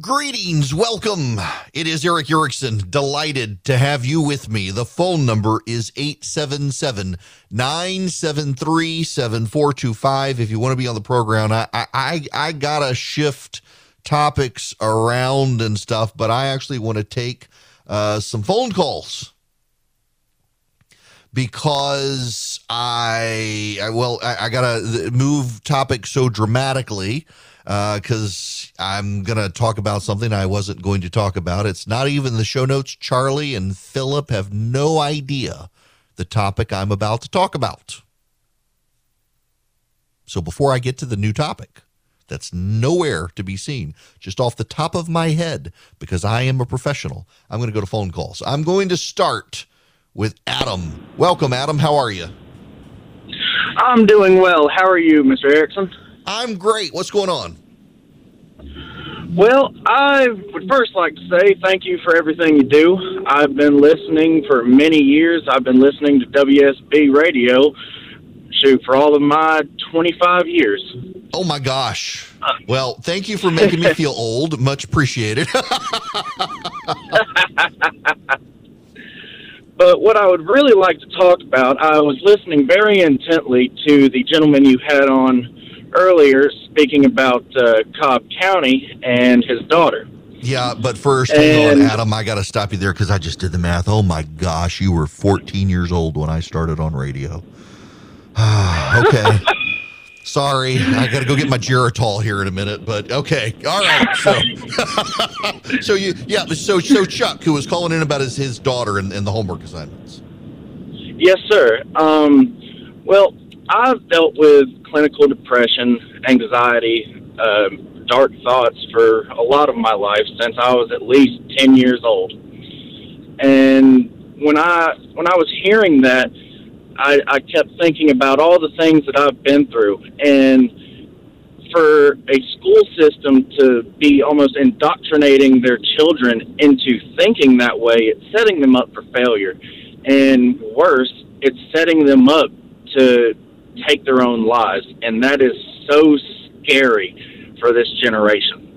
Greetings, welcome. It is Erick Erickson. Delighted to have you with me. The phone number is 877 973 7425. If you want to be on the program, I, I, I got to shift topics around and stuff, but I actually want to take uh, some phone calls because I, I well, I, I got to move topics so dramatically because uh, I'm going to talk about something I wasn't going to talk about. It's not even the show notes. Charlie and Philip have no idea the topic I'm about to talk about. So before I get to the new topic, that's nowhere to be seen, just off the top of my head, because I am a professional, I'm going to go to phone calls. I'm going to start with Adam. Welcome, Adam. How are you? I'm doing well. How are you, Mr. Erickson? I'm great. What's going on? Well, I would first like to say thank you for everything you do. I've been listening for many years. I've been listening to WSB radio, shoot, for all of my 25 years. Oh my gosh. Well, thank you for making me feel old. Much appreciated. but what I would really like to talk about, I was listening very intently to the gentleman you had on earlier speaking about uh, Cobb County and his daughter. Yeah, but first, and, on, Adam. I got to stop you there because I just did the math. Oh my gosh, you were 14 years old when I started on radio. okay. Sorry, I got to go get my Geritol here in a minute, but okay, all right. So, so you, yeah, so so Chuck, who was calling in about his his daughter and, and the homework assignments. Yes, sir. Um, well, I've dealt with clinical depression, anxiety, uh, dark thoughts for a lot of my life since I was at least 10 years old. And when I when I was hearing that, I, I kept thinking about all the things that I've been through, and for a school system to be almost indoctrinating their children into thinking that way, it's setting them up for failure, and worse, it's setting them up to take their own lives, and that is so scary for this generation.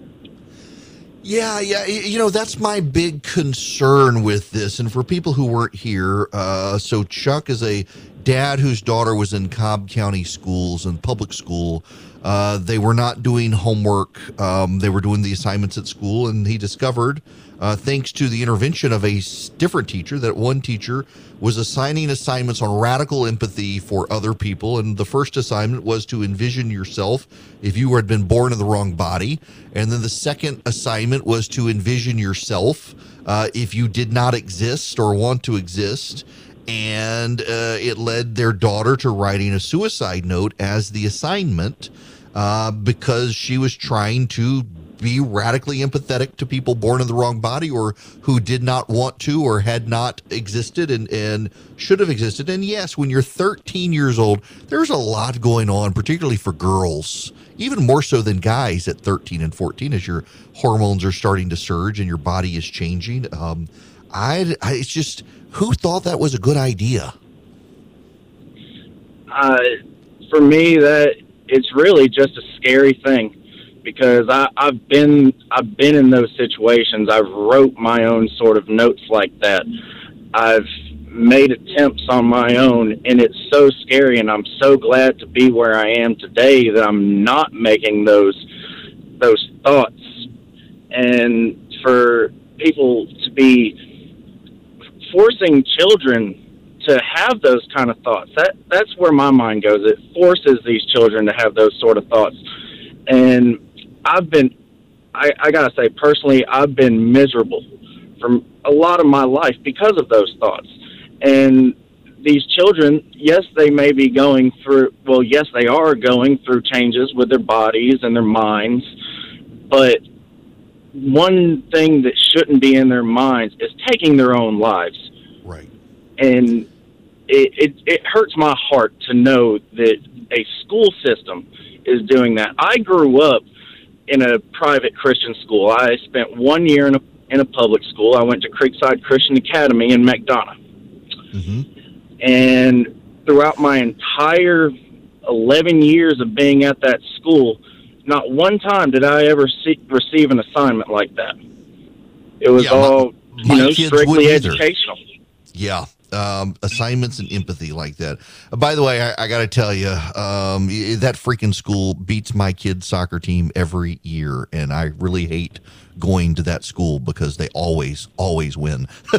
Yeah, yeah. You know, that's my big concern with this. And for people who weren't here, uh, so Chuck is a dad whose daughter was in Cobb County schools and public school. Uh, they were not doing homework. Um, they were doing the assignments at school, and he discovered uh, thanks to the intervention of a different teacher, that one teacher was assigning assignments on radical empathy for other people. And the first assignment was to envision yourself if you had been born in the wrong body. And then the second assignment was to envision yourself uh, if you did not exist or want to exist. And uh, it led their daughter to writing a suicide note as the assignment uh, because she was trying to be radically empathetic to people born in the wrong body or who did not want to or had not existed and, and should have existed. And yes, when you're 13 years old, there's a lot going on, particularly for girls, even more so than guys at 13 and 14 as your hormones are starting to surge and your body is changing. Um, I, I it's just who thought that was a good idea? Uh, for me, that it's really just a scary thing because I, I've been I've been in those situations. I've wrote my own sort of notes like that. I've made attempts on my own, and it's so scary. And I'm so glad to be where I am today that I'm not making those those thoughts. And for people to be forcing children to have those kind of thoughts, that that's where my mind goes. It forces these children to have those sort of thoughts. And I've been, I, I gotta say personally, I've been miserable for a lot of my life because of those thoughts. And these children, yes, they may be going through, well, yes, they are going through changes with their bodies and their minds, but one thing that shouldn't be in their minds is taking their own lives. Right. And it, it, it hurts my heart to know that a school system is doing that. I grew up in a private Christian school. I spent one year in a in a public school. I went to Creekside Christian Academy in McDonough. Mm-hmm. And throughout my entire 11 years of being at that school, Not one time did I ever see, receive an assignment like that. It was Yeah, all my you know strictly educational. Yeah. Um, assignments and empathy like that. By the way, I, I got to tell you, um, that freaking school beats my kids' soccer team every year, and I really hate going to that school because they always, always win.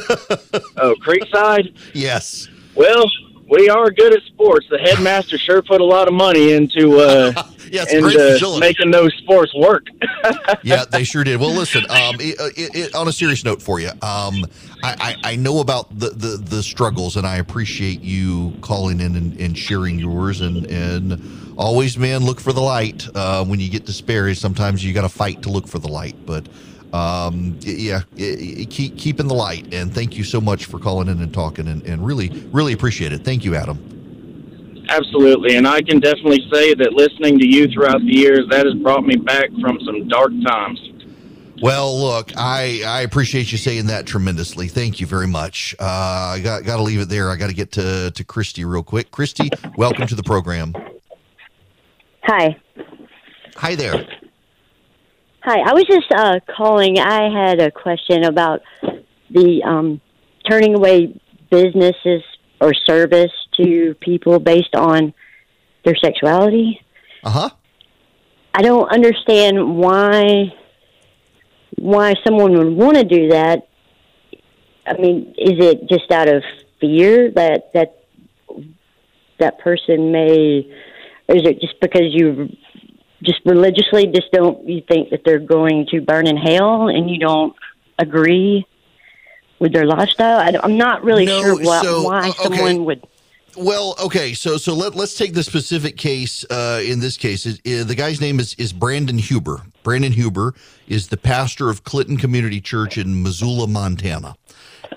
Oh, Creekside. yes. Well, we are good at sports. The headmaster sure put a lot of money into uh, Yeah, it's a great into making those sports work. yeah, they sure did. Well, listen. Um, it, it, it, on a serious note for you, um, I, I, I know about the, the, the struggles, and I appreciate you calling in and, and sharing yours. And and always, man, look for the light. Uh, when you get despair, sometimes you got to fight to look for the light. But um, yeah, y- y- keep keeping the light. And thank you so much for calling in and talking, and, and really really appreciate it. Thank you, Adam. Absolutely, and I can definitely say that listening to you throughout the years that has brought me back from some dark times. Well, look, I, I appreciate you saying that tremendously. Thank you very much. Uh, I got got to leave it there. I got to get to to Christy real quick. Christy, welcome to the program. Hi. Hi there. Hi. I was just uh, calling. I had a question about the um, turning away businesses or service to people based on their sexuality. Uh huh. I don't understand why why someone would want to do that. I mean, is it just out of fear that that that person may, or is it just because you just religiously just don't you think that they're going to burn in hell and you don't agree with their lifestyle? I, am not really No, sure why, so, why uh, okay. someone would. Well, okay, so so let let's take the specific case. Uh, in this case, it, uh, the guy's name is is Brandon Huber. Brandon Huber is the pastor of Clinton Community Church in Missoula, Montana,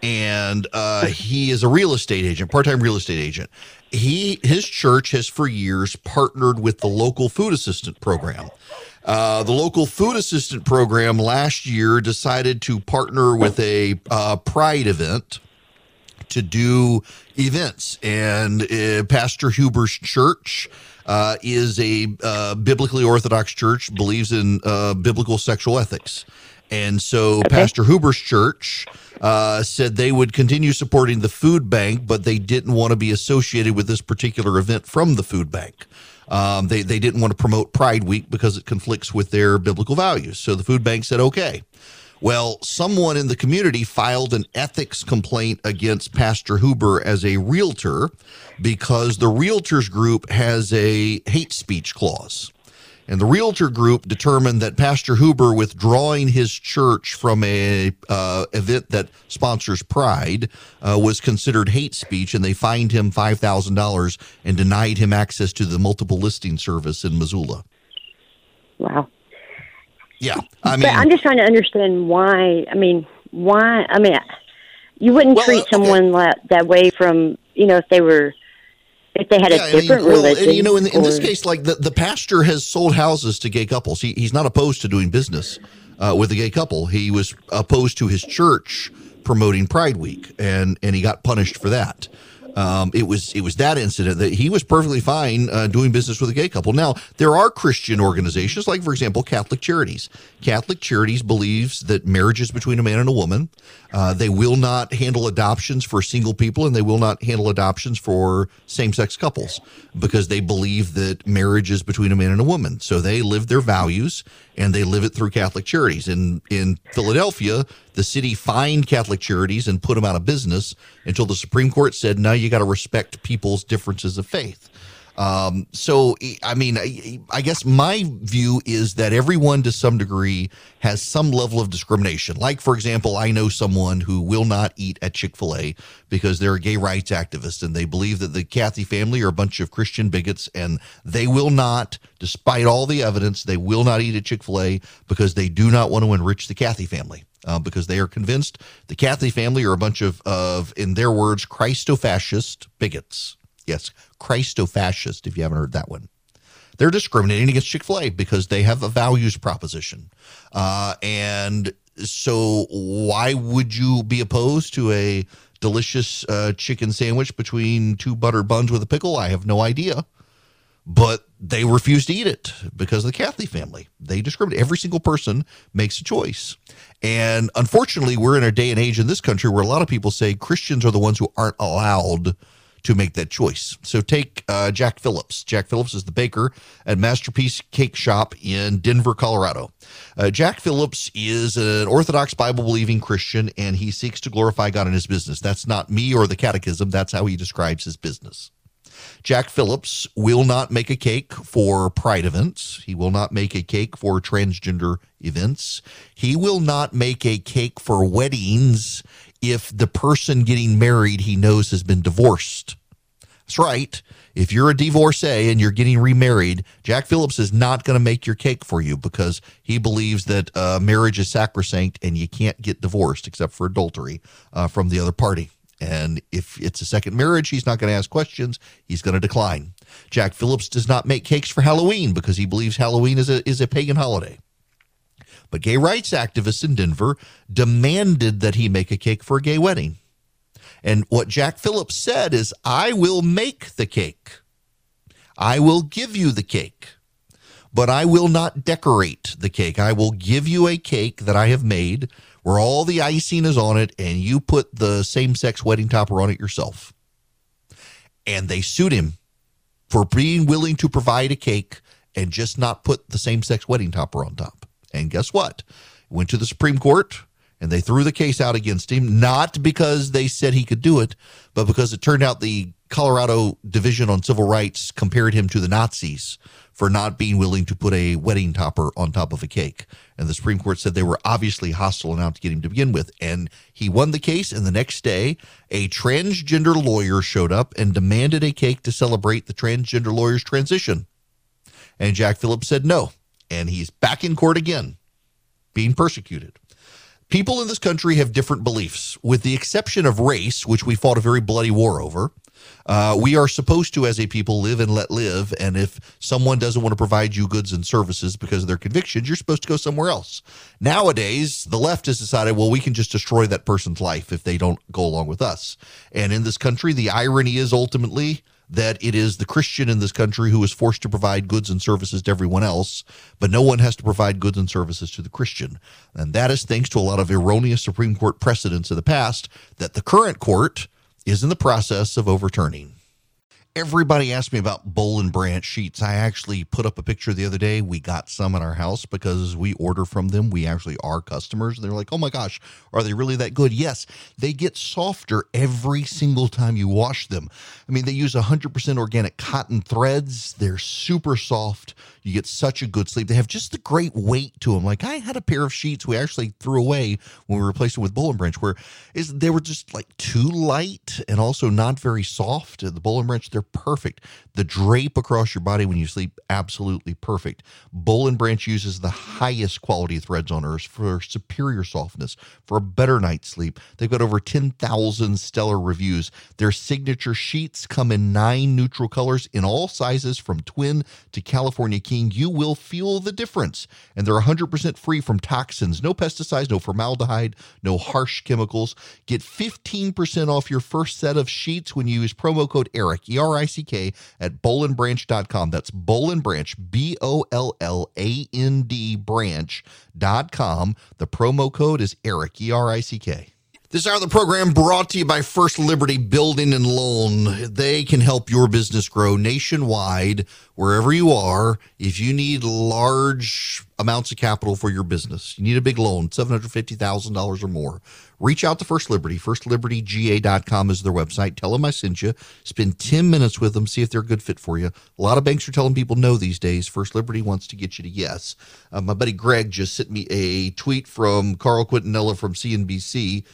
and uh, he is a real estate agent, part time real estate agent. He his church has for years partnered with the local food assistant program. Uh, the local food assistant program last year decided to partner with a uh, Pride event to do events. And uh, Pastor Huber's church uh, is a uh, biblically orthodox church, believes in uh, biblical sexual ethics. And so Pastor Huber's church uh, said they would continue supporting the food bank, but they didn't want to be associated with this particular event from the food bank. Um, they, they didn't want to promote Pride Week because it conflicts with their biblical values. So the food bank said, okay. Well, someone in the community filed an ethics complaint against Pastor Huber as a realtor because the realtors group has a hate speech clause. And the realtor group determined that Pastor Huber withdrawing his church from a uh, event that sponsors Pride uh, was considered hate speech, and they fined him five thousand dollars and denied him access to the multiple listing service in Missoula. Wow. Yeah, I mean, but I'm just trying to understand why. I mean, why? I mean, you wouldn't Well, treat okay. someone like that way from you know if they were if they had Yeah, a different well, religion. and, you know, in, in this case, like the, the pastor has sold houses to gay couples. He, he's not opposed to doing business uh, with a gay couple. He was opposed to his church promoting Pride Week, and and he got punished for that. Um, it was it was that incident that he was perfectly fine uh, doing business with a gay couple. Now there are Christian organizations, like for example Catholic Charities. Catholic Charities believes that marriage is between a man and a woman. Uh, they will not handle adoptions for single people, and they will not handle adoptions for same sex couples because they believe that marriage is between a man and a woman. So they live their values and they live it through Catholic Charities. In in Philadelphia, the city fined Catholic Charities and put them out of business until the Supreme Court said, "No, you got to respect people's differences of faith." Um, so, I mean, I, guess my view is that everyone to some degree has some level of discrimination. Like, for example, I know someone who will not eat at Chick fil A because they're a gay rights activist and they believe that the Cathy family are a bunch of Christian bigots and they will not, despite all the evidence, they will not eat at Chick fil A because they do not want to enrich the Cathy family. Uh, because they are convinced the Cathy family are a bunch of, of in their words, Christo-fascist bigots. Yes, Christo-fascist, if you haven't heard that one. They're discriminating against Chick fil A because they have a values proposition. Uh, and so, why would you be opposed to a delicious uh, chicken sandwich between two butter buns with a pickle? I have no idea. But they refuse to eat it because of the Cathy family. They discriminate. Every single person makes a choice. And unfortunately, we're in a day and age in this country where a lot of people say Christians are the ones who aren't allowed to make that choice. So take uh, Jack Phillips. Jack Phillips is the baker at Masterpiece Cake Shop in Denver, Colorado. Uh, Jack Phillips is an Orthodox Bible believing Christian and he seeks to glorify God in his business. That's not me or the catechism, that's how he describes his business. Jack Phillips will not make a cake for pride events. He will not make a cake for transgender events. He will not make a cake for weddings if the person getting married he knows has been divorced. That's right. If you're a divorcee and you're getting remarried, Jack Phillips is not going to make your cake for you because he believes that uh, marriage is sacrosanct and you can't get divorced except for adultery uh, from the other party. And if it's a second marriage, he's not going to ask questions. He's going to decline. Jack Phillips does not make cakes for Halloween because he believes Halloween is a, is a pagan holiday. But gay rights activists in Denver demanded that he make a cake for a gay wedding. And what Jack Phillips said is, I will make the cake. I will give you the cake, but I will not decorate the cake. I will give you a cake that I have made where all the icing is on it and you put the same sex wedding topper on it yourself. And they sued him for being willing to provide a cake and just not put the same sex wedding topper on top. And guess what? Went to the Supreme Court and they threw the case out against him, not because they said he could do it, but because it turned out the Colorado Division on Civil Rights compared him to the Nazis for not being willing to put a wedding topper on top of a cake. And the Supreme Court said they were obviously hostile out to get him to begin with. And he won the case. And the next day, a transgender lawyer showed up and demanded a cake to celebrate the transgender lawyer's transition. And Jack Phillips said no. And he's back in court again, being persecuted. People in this country have different beliefs, with the exception of race, which we fought a very bloody war over. Uh, we are supposed to, as a people, live and let live. And if someone doesn't want to provide you goods and services because of their convictions, you're supposed to go somewhere else. Nowadays, the left has decided, well, we can just destroy that person's life if they don't go along with us. And in this country, the irony is ultimately that it is the Christian in this country who is forced to provide goods and services to everyone else, but no one has to provide goods and services to the Christian. And that is thanks to a lot of erroneous Supreme Court precedents of the past that the current court is in the process of overturning. Everybody asked me about boll and branch sheets. I actually put up a picture the other day. We got some at our house because we order from them. We actually are customers. They're like, oh my gosh, are they really that good? Yes, they get softer every single time you wash them. I mean, they use 100% organic cotton threads. They're super soft. You get such a good sleep. They have just the great weight to them. Like I had a pair of sheets we actually threw away when we replaced them with Boll and Branch, where is they were just like too light and also not very soft. The Boll and Branch, they're perfect. The drape across your body when you sleep, absolutely perfect. Boll and Branch uses the highest quality threads on earth for superior softness, for a better night's sleep. They've got over 10,000 stellar reviews. Their signature sheets come in nine neutral colors in all sizes from twin to California King you will feel the difference. And they're 100% free from toxins, no pesticides, no formaldehyde, no harsh chemicals. Get 15% off your first set of sheets when you use promo code ERICK, E R I C K, at bollandbranch.com. That's Boll and Branch, B O L L A N D branch.com. The promo code is ERICK, E R I C K. This hour of the program brought to you by First Liberty Building and Loan. They can help your business grow nationwide, wherever you are. If you need large amounts of capital for your business, you need a big loan, $750,000 or more, reach out to First Liberty. FirstLibertyGA.com is their website. Tell them I sent you. Spend 10 minutes with them, see if they're a good fit for you. A lot of banks are telling people no these days. First Liberty wants to get you to yes. Uh, my buddy Greg just sent me a tweet from Carl Quintanilla from CNBC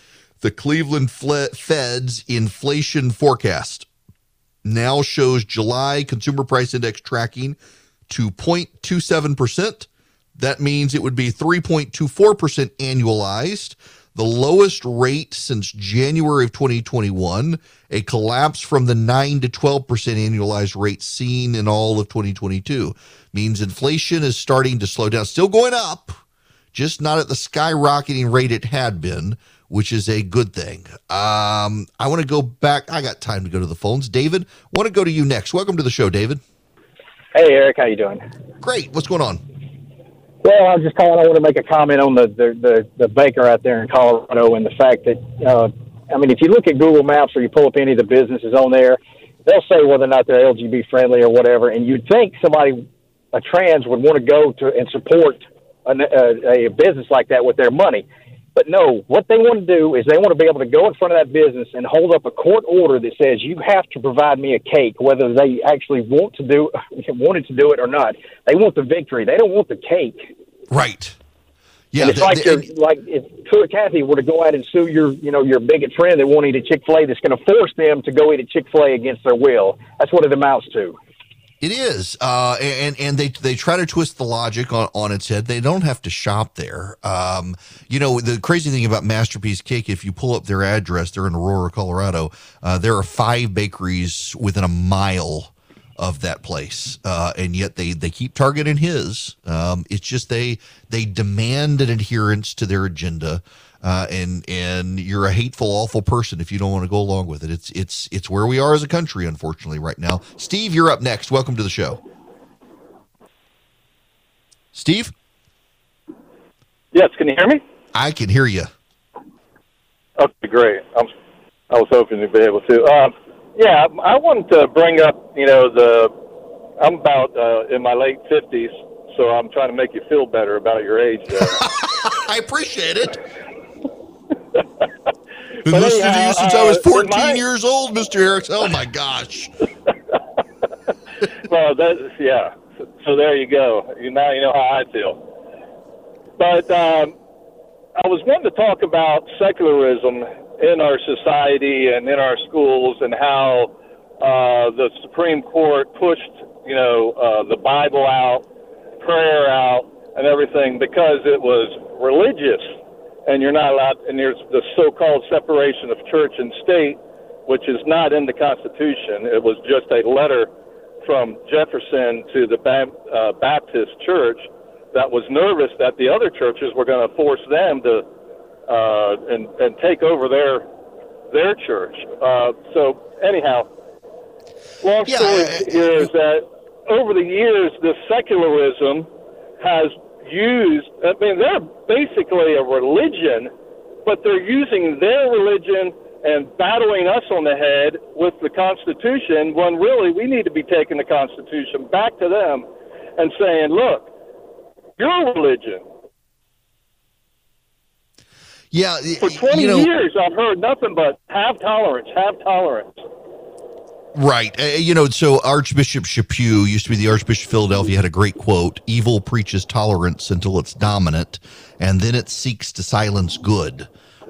the Cleveland Fed's inflation forecast now shows July consumer price index tracking to 0.27%. That means it would be 3.24% annualized, the lowest rate since January of 2021, a collapse from the 9 to 12% annualized rate seen in all of 2022. Means inflation is starting to slow down, still going up, just not at the skyrocketing rate it had been which is a good thing. Um, I want to go back. I got time to go to the phones. David, want to go to you next. Welcome to the show, David. Hey, Erick, how you doing? Great. What's going on? Well, I was just calling. I want to make a comment on the the, the, the baker out there in Colorado and the fact that uh, I mean, if you look at Google Maps or you pull up any of the businesses on there, they'll say whether or not they're LGBT friendly or whatever, and you'd think somebody a trans would want to go to and support a, a, a business like that with their money. But no, what they want to do is they want to be able to go in front of that business and hold up a court order that says you have to provide me a cake, whether they actually want to do wanted to do it or not. They want the victory. They don't want the cake. Right. Yeah, and it's like you're, like if Cathy were to go out and sue your you know your bigot friend that won't eat a Chick Fil A, that's going to force them to go eat a Chick Fil A against their will. That's what it amounts to. It is, uh, and and they they try to twist the logic on, on its head. They don't have to shop there. Um, you know, the crazy thing about Masterpiece Cake, if you pull up their address, they're in Aurora, Colorado. Uh, there are five bakeries within a mile of that place, uh, and yet they they keep targeting his. Um, it's just they they demand an adherence to their agenda uh, and and you're a hateful, awful person if you don't want to go along with it. It's it's it's where we are as a country, unfortunately, right now. Steve, you're up next. Welcome to the show. Steve. Yes, can you hear me? I can hear you. Okay, great. I'm, I was hoping to be able to. Um, yeah, I wanted to bring up, you know, the. I'm about uh, in my late fifties, so I'm trying to make you feel better about your age. I appreciate it. Been listening anyhow, to you since uh, I was 14 my... years old, Mr. Harris. Oh my gosh. well, that's yeah. So, so, there you go. You now you know how I feel. But um, I was wanting to talk about secularism in our society and in our schools, and how uh, the Supreme Court pushed you know uh, the Bible out, prayer out, and everything because it was religious and you're not allowed, and there's the so-called separation of church and state, which is not in the Constitution. It was just a letter from Jefferson to the uh, Baptist Church that was nervous that the other churches were going to force them to uh, and and take over their their church. Uh, so anyhow, long story yeah. here is that over the years, the secularism has used, I mean, they're basically a religion, but they're using their religion and battling us on the head with the Constitution when really we need to be taking the Constitution back to them and saying, look, your religion. Yeah, for 20 you know, years, I've heard nothing but have tolerance, have tolerance. Right. Uh, you know, so Archbishop Chaput used to be the Archbishop of Philadelphia, had a great quote Evil preaches tolerance until it's dominant, and then it seeks to silence good.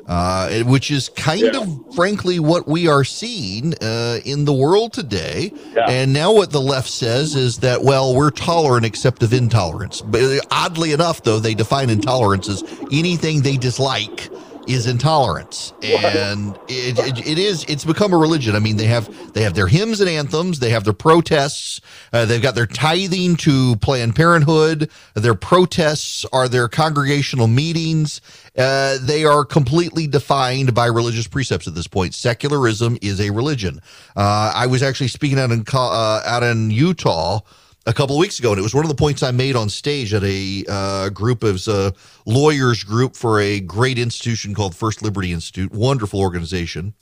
Uh, which is kind yeah. of, frankly, what we are seeing uh, in the world today. Yeah. And now, what the left says is that, well, we're tolerant except of intolerance. But oddly enough, though, they define intolerance as anything they dislike is intolerance. And it, it, it is it's become a religion. I mean they have they have their hymns and anthems they have their protests uh, they've got their tithing to planned parenthood their protests are their congregational meetings. Uh, they are completely defined by religious precepts at this point. Secularism is a religion. Uh, i was actually speaking out in uh, out in utah a couple of weeks ago, and it was one of the points I made on stage at a uh, group of uh, lawyers group for a great institution called First Liberty Institute, wonderful organization.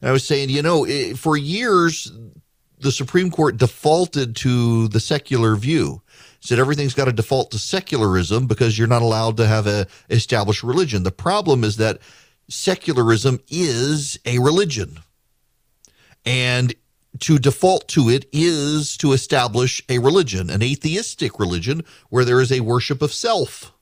And I was saying, you know, it, for years the Supreme Court defaulted to the secular view. Said everything's got to default to secularism because you're not allowed to have a established religion. The problem is that secularism is a religion. And to default to it is to establish a religion, an atheistic religion where there is a worship of self.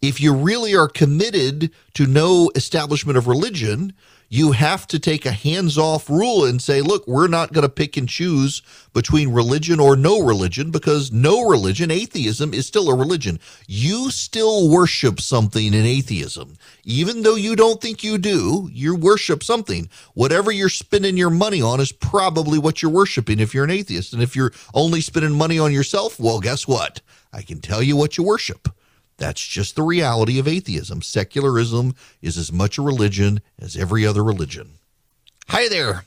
If you really are committed to no establishment of religion, you have to take a hands off rule and say, look, we're not going to pick and choose between religion or no religion because no religion, atheism, is still a religion. You still worship something in atheism. Even though you don't think you do, you worship something. Whatever you're spending your money on is probably what you're worshiping if you're an atheist. And if you're only spending money on yourself, well, guess what? I can tell you what you worship. That's just the reality of atheism. Secularism is as much a religion as every other religion. Hi there.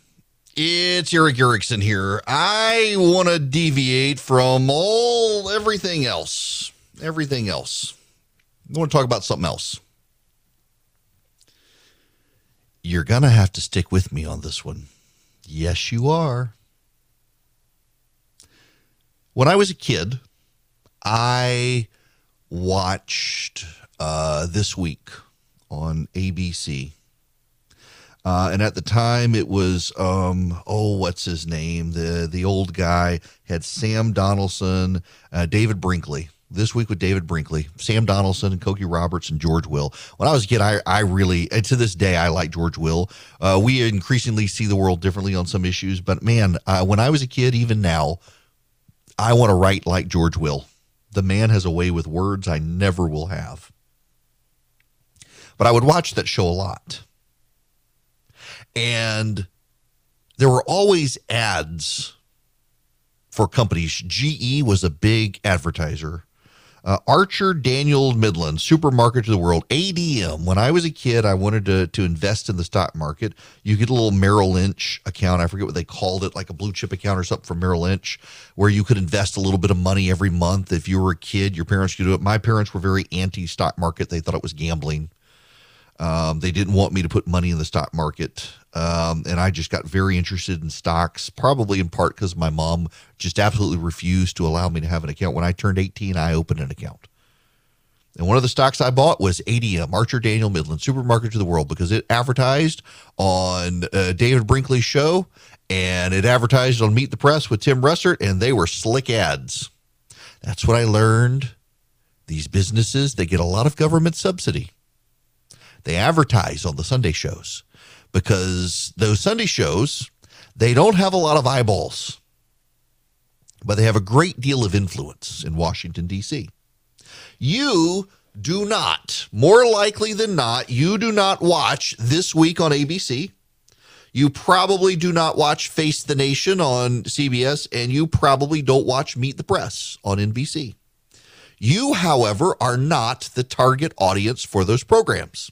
It's Erick Erickson here. I want to deviate from all everything else. Everything else. I want to talk about something else. You're going to have to stick with me on this one. Yes, you are. When I was a kid, I watched uh, This Week on ABC uh, and at the time, it was um, oh, what's his name? The the old guy had Sam Donaldson, uh, David Brinkley. This week with David Brinkley, Sam Donaldson, and Cokie Roberts and George Will. When I was a kid, I, I really, and to this day, I like George Will. Uh, we increasingly see the world differently on some issues, but man, uh, when I was a kid, even now, I want to write like George Will. The man has a way with words I never will have. But I would watch that show a lot and there were always ads for companies. GE was a big advertiser. Uh, Archer Daniel Midland, supermarket to the world, ADM. When I was a kid, I wanted to, to invest in the stock market. You get a little Merrill Lynch account. I forget what they called it, like a blue chip account or something from Merrill Lynch, where you could invest a little bit of money every month. If you were a kid, your parents could do it. My parents were very anti stock market. They thought it was gambling. Um, they didn't want me to put money in the stock market. Um, and I just got very interested in stocks, probably in part because my mom just absolutely refused to allow me to have an account. When I turned 18, I opened an account. And one of the stocks I bought was ADM, Archer Daniel Midland, supermarket to the world, because it advertised on uh, David Brinkley's show and it advertised on Meet the Press with Tim Russert, and they were slick ads. That's what I learned. These businesses, they get a lot of government subsidy. They advertise on the Sunday shows because those Sunday shows, they don't have a lot of eyeballs, but they have a great deal of influence in Washington, D.C. You do not, more likely than not, you do not watch This Week on ABC. You probably do not watch Face the Nation on CBS, and you probably don't watch Meet the Press on NBC. You, however, are not the target audience for those programs.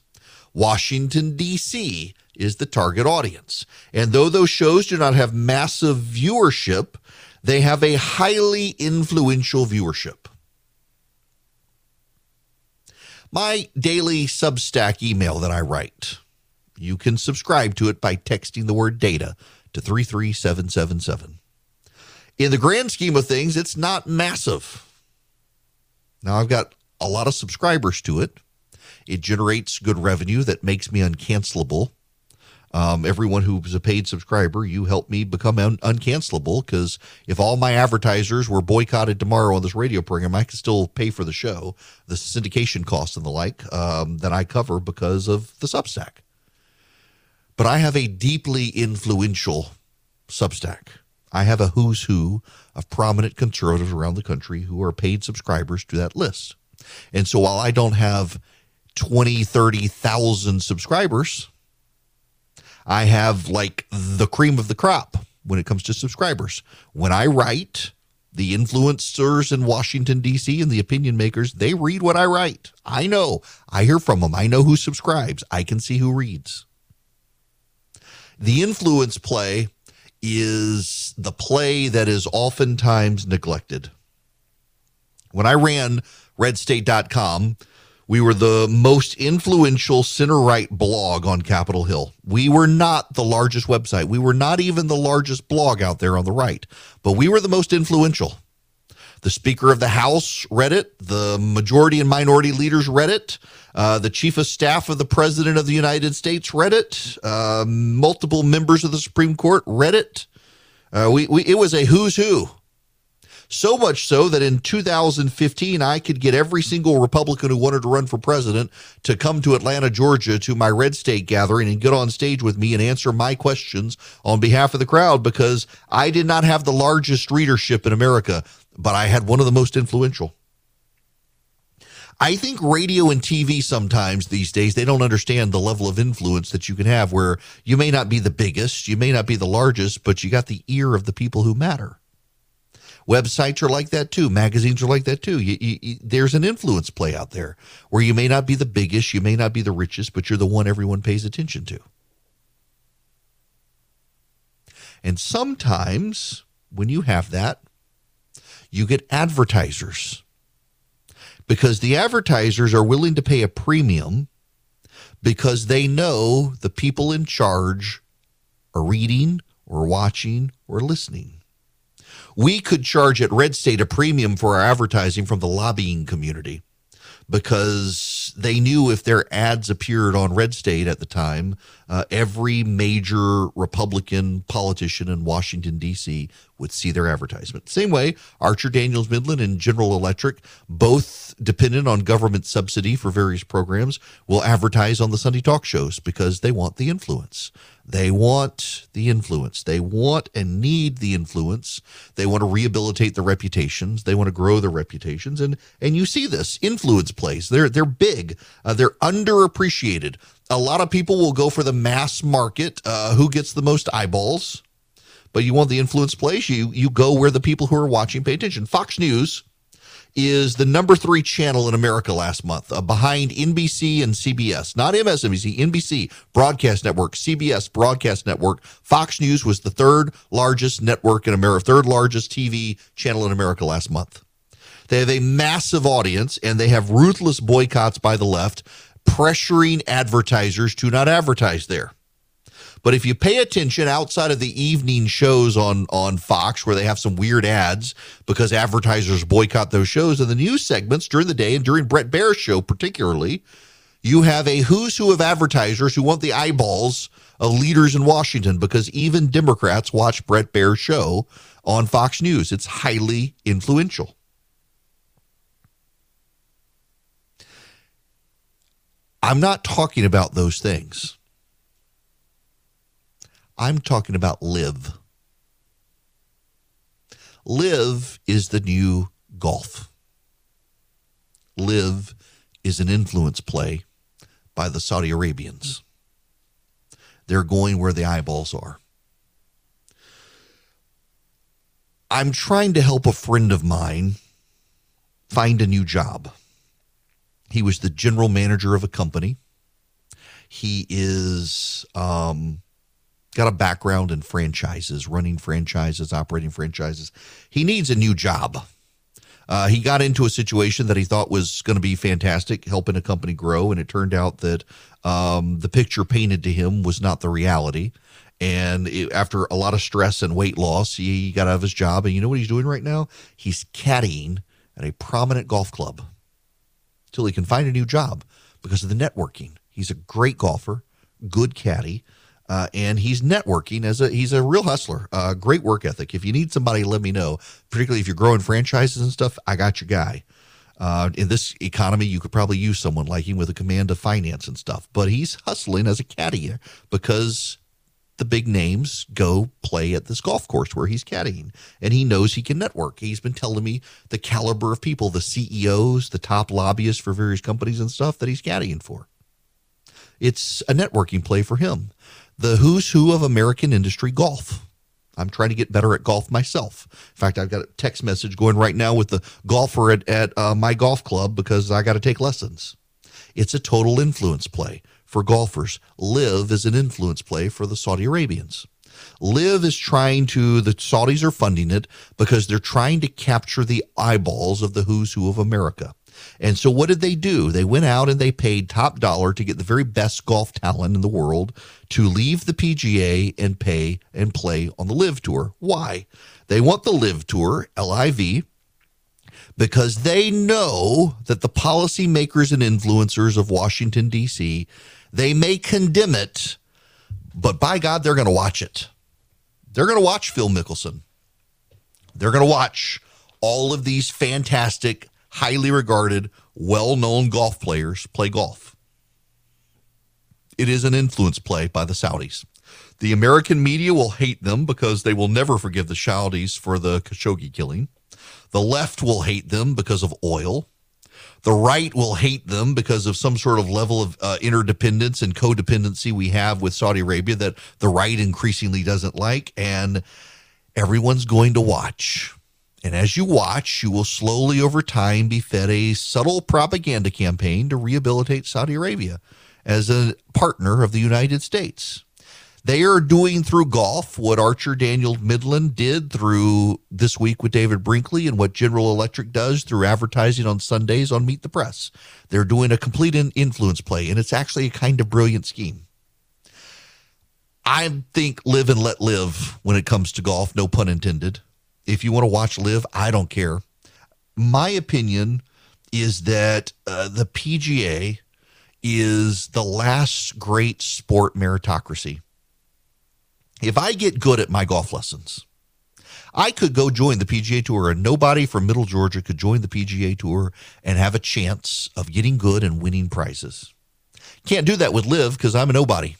Washington, D.C. is the target audience. And though those shows do not have massive viewership, they have a highly influential viewership. My daily Substack email that I write, you can subscribe to it by texting the word data to 33777. In the grand scheme of things, it's not massive. Now, I've got a lot of subscribers to it. It generates good revenue that makes me uncancelable. Um, everyone who's a paid subscriber, you help me become un- uncancelable because if all my advertisers were boycotted tomorrow on this radio program, I could still pay for the show, the syndication costs and the like um, that I cover because of the Substack. But I have a deeply influential Substack. I have a who's who of prominent conservatives around the country who are paid subscribers to that list. And so while I don't have 20, 30,000 subscribers, I have like the cream of the crop when it comes to subscribers. When I write, the influencers in Washington, D.C., and the opinion makers, they read what I write. I know. I hear from them. I know who subscribes. I can see who reads. The influence play is the play that is oftentimes neglected. When I ran redstate.com, we were the most influential center right blog on Capitol Hill. We were not the largest website. We were not even the largest blog out there on the right, but we were the most influential. The Speaker of the House read it. The majority and minority leaders read it. Uh, the Chief of Staff of the President of the United States read it. Uh, multiple members of the Supreme Court read it. Uh, we, we, it was a who's who so much so that in 2015, I could get every single Republican who wanted to run for president to come to Atlanta, Georgia to my red state gathering and get on stage with me and answer my questions on behalf of the crowd because I did not have the largest readership in America, but I had one of the most influential. I think radio and TV sometimes these days, they don't understand the level of influence that you can have where you may not be the biggest, you may not be the largest, but you got the ear of the people who matter. Websites are like that too. Magazines are like that too. You, you, you, there's an influence play out there where you may not be the biggest, you may not be the richest, but you're the one everyone pays attention to. And sometimes when you have that, you get advertisers because the advertisers are willing to pay a premium because they know the people in charge are reading or watching or listening. We could charge at Red State a premium for our advertising from the lobbying community because they knew if their ads appeared on Red State at the time, uh, every major Republican politician in Washington, D.C. would see their advertisement. Same way, Archer Daniels Midland and General Electric, both dependent on government subsidy for various programs, will advertise on the Sunday talk shows because they want the influence. They want the influence. They want and need the influence. They want to rehabilitate the reputations. They want to grow their reputations. And and you see this influence plays. They're they're big. Uh, they're underappreciated. A lot of people will go for the mass market. Uh, who gets the most eyeballs? But you want the influence plays. You you go where the people who are watching pay attention. Fox News is the number three channel in America last month, uh, behind NBC and CBS, not MSNBC, NBC Broadcast Network, CBS Broadcast Network. Fox News was the third largest network in America, third largest TV channel in America last month. They have a massive audience and they have ruthless boycotts by the left, pressuring advertisers to not advertise there. But if you pay attention outside of the evening shows on, on Fox, where they have some weird ads because advertisers boycott those shows, and the news segments during the day and during Bret Baier's show, particularly, you have a who's who of advertisers who want the eyeballs of leaders in Washington because even Democrats watch Bret Baier's show on Fox News. It's highly influential. I'm not talking about those things. I'm talking about LIV. LIV is the new golf. LIV is an influence play by the Saudi Arabians. They're going where the eyeballs are. I'm trying to help a friend of mine find a new job. He was the general manager of a company. He is um, got a background in franchises, running franchises, operating franchises. He needs a new job. Uh, he got into a situation that he thought was going to be fantastic, helping a company grow, and it turned out that um, the picture painted to him was not the reality. And it, after a lot of stress and weight loss, he got out of his job. And you know what he's doing right now? He's caddying at a prominent golf club till he can find a new job because of the networking. He's a great golfer, good caddy. Uh, and he's networking as a he's a real hustler. Uh, great work ethic. If you need somebody, let me know. Particularly if you're growing franchises and stuff, I got your guy. Uh, in this economy, you could probably use someone like him with a command of finance and stuff. But he's hustling as a caddy because the big names go play at this golf course where he's caddying, and he knows he can network. He's been telling me the caliber of people, the CEOs, the top lobbyists for various companies and stuff that he's caddying for. It's a networking play for him the who's who of American industry golf. I'm trying to get better at golf myself. In fact, I've got a text message going right now with the golfer at, at uh, my golf club because I got to take lessons. It's a total influence play for golfers. LIV is an influence play for the Saudi Arabians. LIV is trying to, the Saudis are funding it because they're trying to capture the eyeballs of the who's who of America. And so what did they do? They went out and they paid top dollar to get the very best golf talent in the world to leave the PGA and pay and play on the LIV Tour. Why? They want the LIV Tour, LIV, because they know that the policymakers and influencers of Washington D.C. they may condemn it, but by God, they're going to watch it. They're going to watch Phil Mickelson. They're going to watch all of these fantastic highly regarded, well known golf players play golf. It is an influence play by the Saudis. The American media will hate them because they will never forgive the Saudis for the Khashoggi killing. The left will hate them because of oil. The right will hate them because of some sort of level of uh, interdependence and codependency we have with Saudi Arabia that the right increasingly doesn't like. And everyone's going to watch. And as you watch, you will slowly over time be fed a subtle propaganda campaign to rehabilitate Saudi Arabia as a partner of the United States. They are doing through golf what Archer Daniel Midland did through this week with David Brinkley and what General Electric does through advertising on Sundays on Meet the Press. They're doing a complete influence play, and it's actually a kind of brilliant scheme. I think live and let live when it comes to golf, no pun intended. If you want to watch LIV, I don't care. My opinion is that uh, the PGA is the last great sport meritocracy if I get good at my golf lessons, I could go join the PGA Tour, and nobody from Middle Georgia could join the PGA Tour and have a chance of getting good and winning prizes. Can't do that with LIV because I'm a nobody.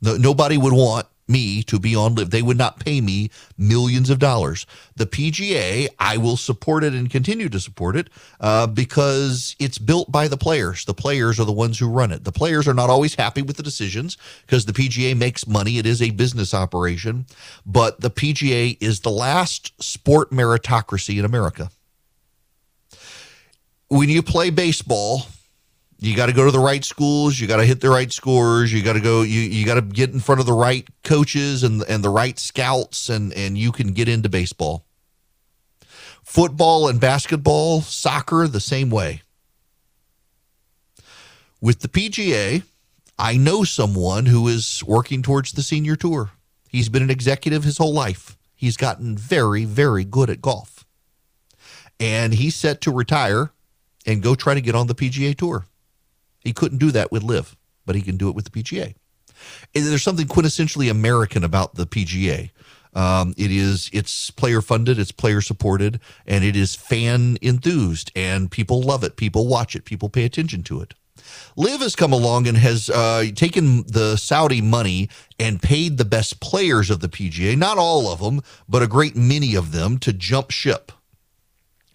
No, nobody would want me to be on LIV. They would not pay me millions of dollars. The PGA, I will support it and continue to support it uh, because it's built by the players. The players are the ones who run it. The players are not always happy with the decisions because the PGA makes money. It is a business operation, but the PGA is the last sport meritocracy in America. When you play baseball, you got to go to the right schools you got to hit the right scores you got to go you, you got to get in front of the right coaches and and the right scouts and and you can get into baseball. Football and basketball soccer the same way. With the PGA I know someone who is working towards the senior tour. He's been an executive his whole life. He's gotten very very good at golf. And he's set to retire and go try to get on the PGA tour he couldn't do that with LIV, but he can do it with the PGA. And there's something quintessentially American about the PGA. Um, it is it's player funded, it's player supported, and it is fan enthused, and people love it. People watch it. People pay attention to it. LIV has come along and has uh, taken the Saudi money and paid the best players of the PGA, not all of them, but a great many of them, to jump ship,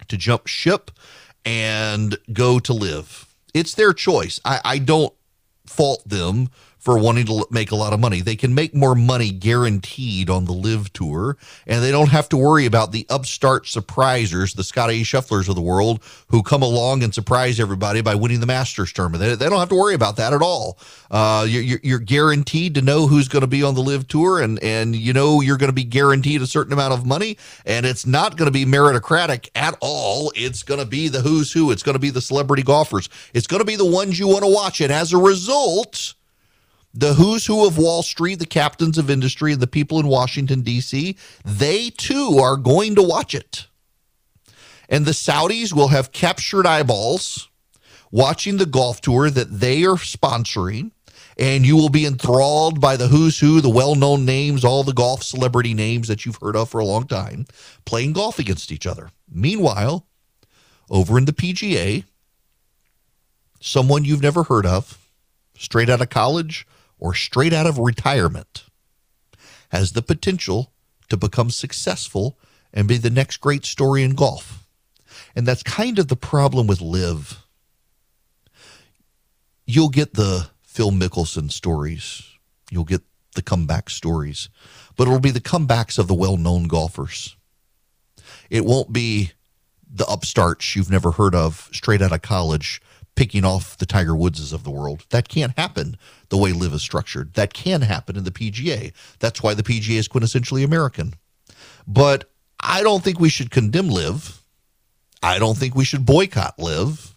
to jump ship and go to LIV. It's their choice. I, I don't fault them for wanting to make a lot of money. They can make more money guaranteed on the LIV tour, and they don't have to worry about the upstart surprisers, the Scottie Schefflers of the world, who come along and surprise everybody by winning the Masters tournament. They, they don't have to worry about that at all. Uh, you're, you're guaranteed to know who's going to be on the LIV tour, and and you know you're going to be guaranteed a certain amount of money, and it's not going to be meritocratic at all. It's going to be the who's who. It's going to be the celebrity golfers. It's going to be the ones you want to watch, and as a result the who's who of Wall Street, the captains of industry, and the people in Washington, D.C., they too are going to watch it. And the Saudis will have captured eyeballs watching the golf tour that they are sponsoring. And you will be enthralled by the who's who, the well known names, all the golf celebrity names that you've heard of for a long time, playing golf against each other. Meanwhile, over in the PGA, someone you've never heard of, straight out of college, or straight out of retirement has the potential to become successful and be the next great story in golf. And that's kind of the problem with LIV. You'll get the Phil Mickelson stories, you'll get the comeback stories, but it'll be the comebacks of the well known golfers. It won't be the upstarts you've never heard of straight out of college picking off the Tiger Woodses of the world. That can't happen the way LIV is structured. That can happen in the PGA. That's why the PGA is quintessentially American. But I don't think we should condemn LIV. I don't think we should boycott LIV.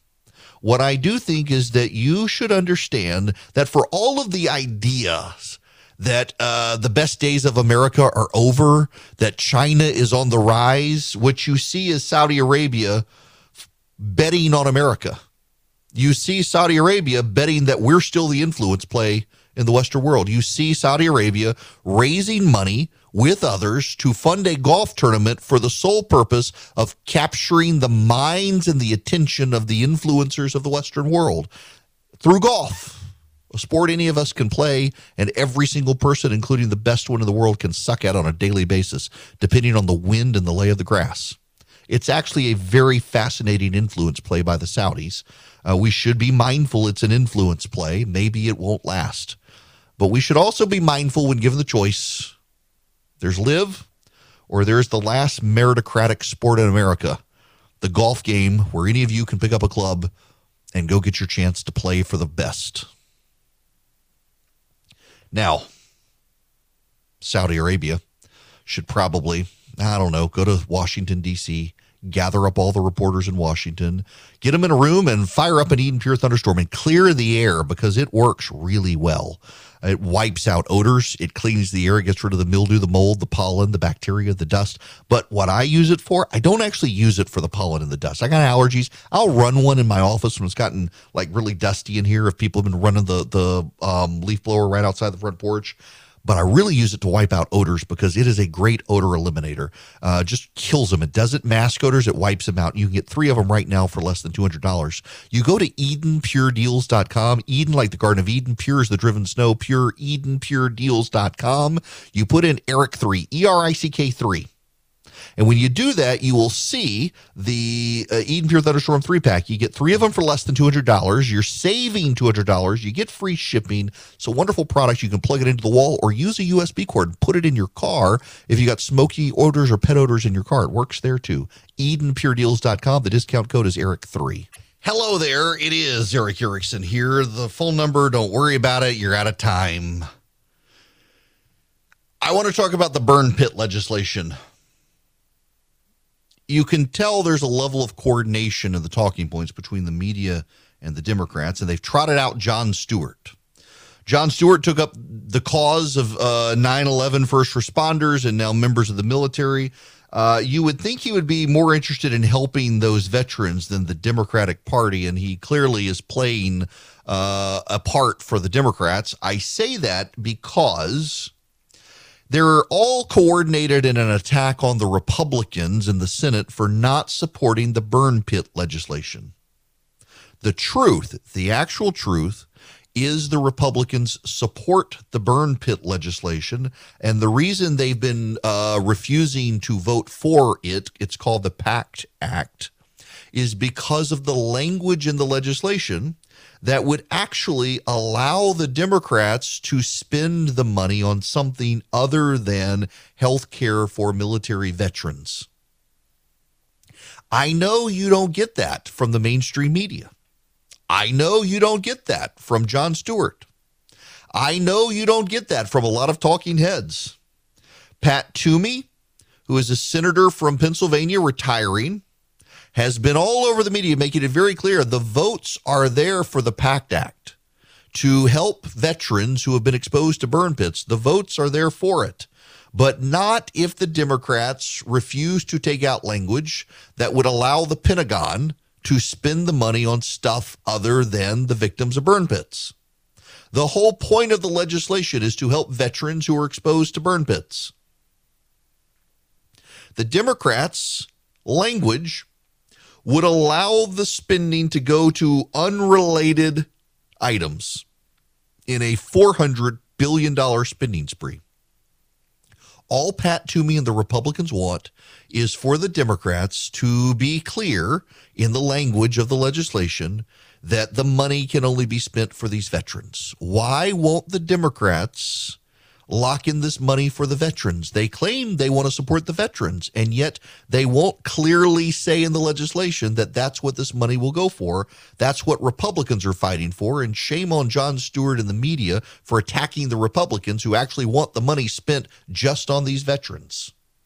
What I do think is that you should understand that for all of the ideas that uh, the best days of America are over, that China is on the rise, what you see is Saudi Arabia betting on America you see Saudi Arabia betting that we're still the influence play in the Western world. You see Saudi Arabia raising money with others to fund a golf tournament for the sole purpose of capturing the minds and the attention of the influencers of the Western world through golf. A sport any of us can play, and every single person, including the best one in the world, can suck at on a daily basis, depending on the wind and the lay of the grass. It's actually a very fascinating influence play by the Saudis. Uh, we should be mindful it's an influence play. Maybe it won't last. But we should also be mindful when given the choice there's LIV or there's the last meritocratic sport in America, the golf game, where any of you can pick up a club and go get your chance to play for the best. Now, Saudi Arabia should probably, I don't know, go to Washington, D.C., gather up all the reporters in Washington, get them in a room and fire up an Eden Pure Thunderstorm and clear the air because it works really well. It wipes out odors, it cleans the air, it gets rid of the mildew, the mold, the pollen, the bacteria, the dust. But what I use it for, I don't actually use it for the pollen and the dust. I got allergies. I'll run one in my office when it's gotten like really dusty in here. If people have been running the the um, leaf blower right outside the front porch, but I really use it to wipe out odors because it is a great odor eliminator. Uh, just kills them. It doesn't mask odors, it wipes them out. You can get three of them right now for less than $200. You go to EdenPureDeals.com. Eden, like the Garden of Eden, pure is the driven snow, pure, EdenPureDeals.com. You put in Erick3, E R I C K 3 and when you do that, you will see the uh, Eden Pure Thunderstorm three pack. You get three of them for less than $200. You're saving $200. You get free shipping. It's a wonderful product. You can plug it into the wall or use a USB cord and put it in your car if you got smoky odors or pet odors in your car. It works there too. EdenPureDeals.com. The discount code is Erick3. Hello there. It is Erick Erickson here. The phone number, don't worry about it. You're out of time. I want to talk about the burn pit legislation you can tell there's a level of coordination in the talking points between the media and the Democrats, and they've trotted out Jon Stewart. Jon Stewart took up the cause of uh, 9 11 first responders and now members of the military. Uh, you would think he would be more interested in helping those veterans than the Democratic Party, and he clearly is playing uh, a part for the Democrats. I say that because they're all coordinated in an attack on the Republicans in the Senate for not supporting the burn pit legislation. The truth, the actual truth, is the Republicans support the burn pit legislation. And the reason they've been uh, refusing to vote for it, it's called the PACT Act, is because of the language in the legislation that would actually allow the Democrats to spend the money on something other than health care for military veterans. I know you don't get that from the mainstream media. I know you don't get that from Jon Stewart. I know you don't get that from a lot of talking heads. Pat Toomey, who is a senator from Pennsylvania retiring, has been all over the media making it very clear the votes are there for the PACT Act to help veterans who have been exposed to burn pits. The votes are there for it, but not if the Democrats refuse to take out language that would allow the Pentagon to spend the money on stuff other than the victims of burn pits. The whole point of the legislation is to help veterans who are exposed to burn pits. The Democrats' language would allow the spending to go to unrelated items in a $400 billion spending spree. All Pat Toomey and the Republicans want is for the Democrats to be clear in the language of the legislation that the money can only be spent for these veterans. Why won't the Democrats lock in this money for the veterans. They claim they want to support the veterans, and yet they won't clearly say in the legislation that that's what this money will go for. That's what Republicans are fighting for. And shame on Jon Stewart and the media for attacking the Republicans who actually want the money spent just on these veterans.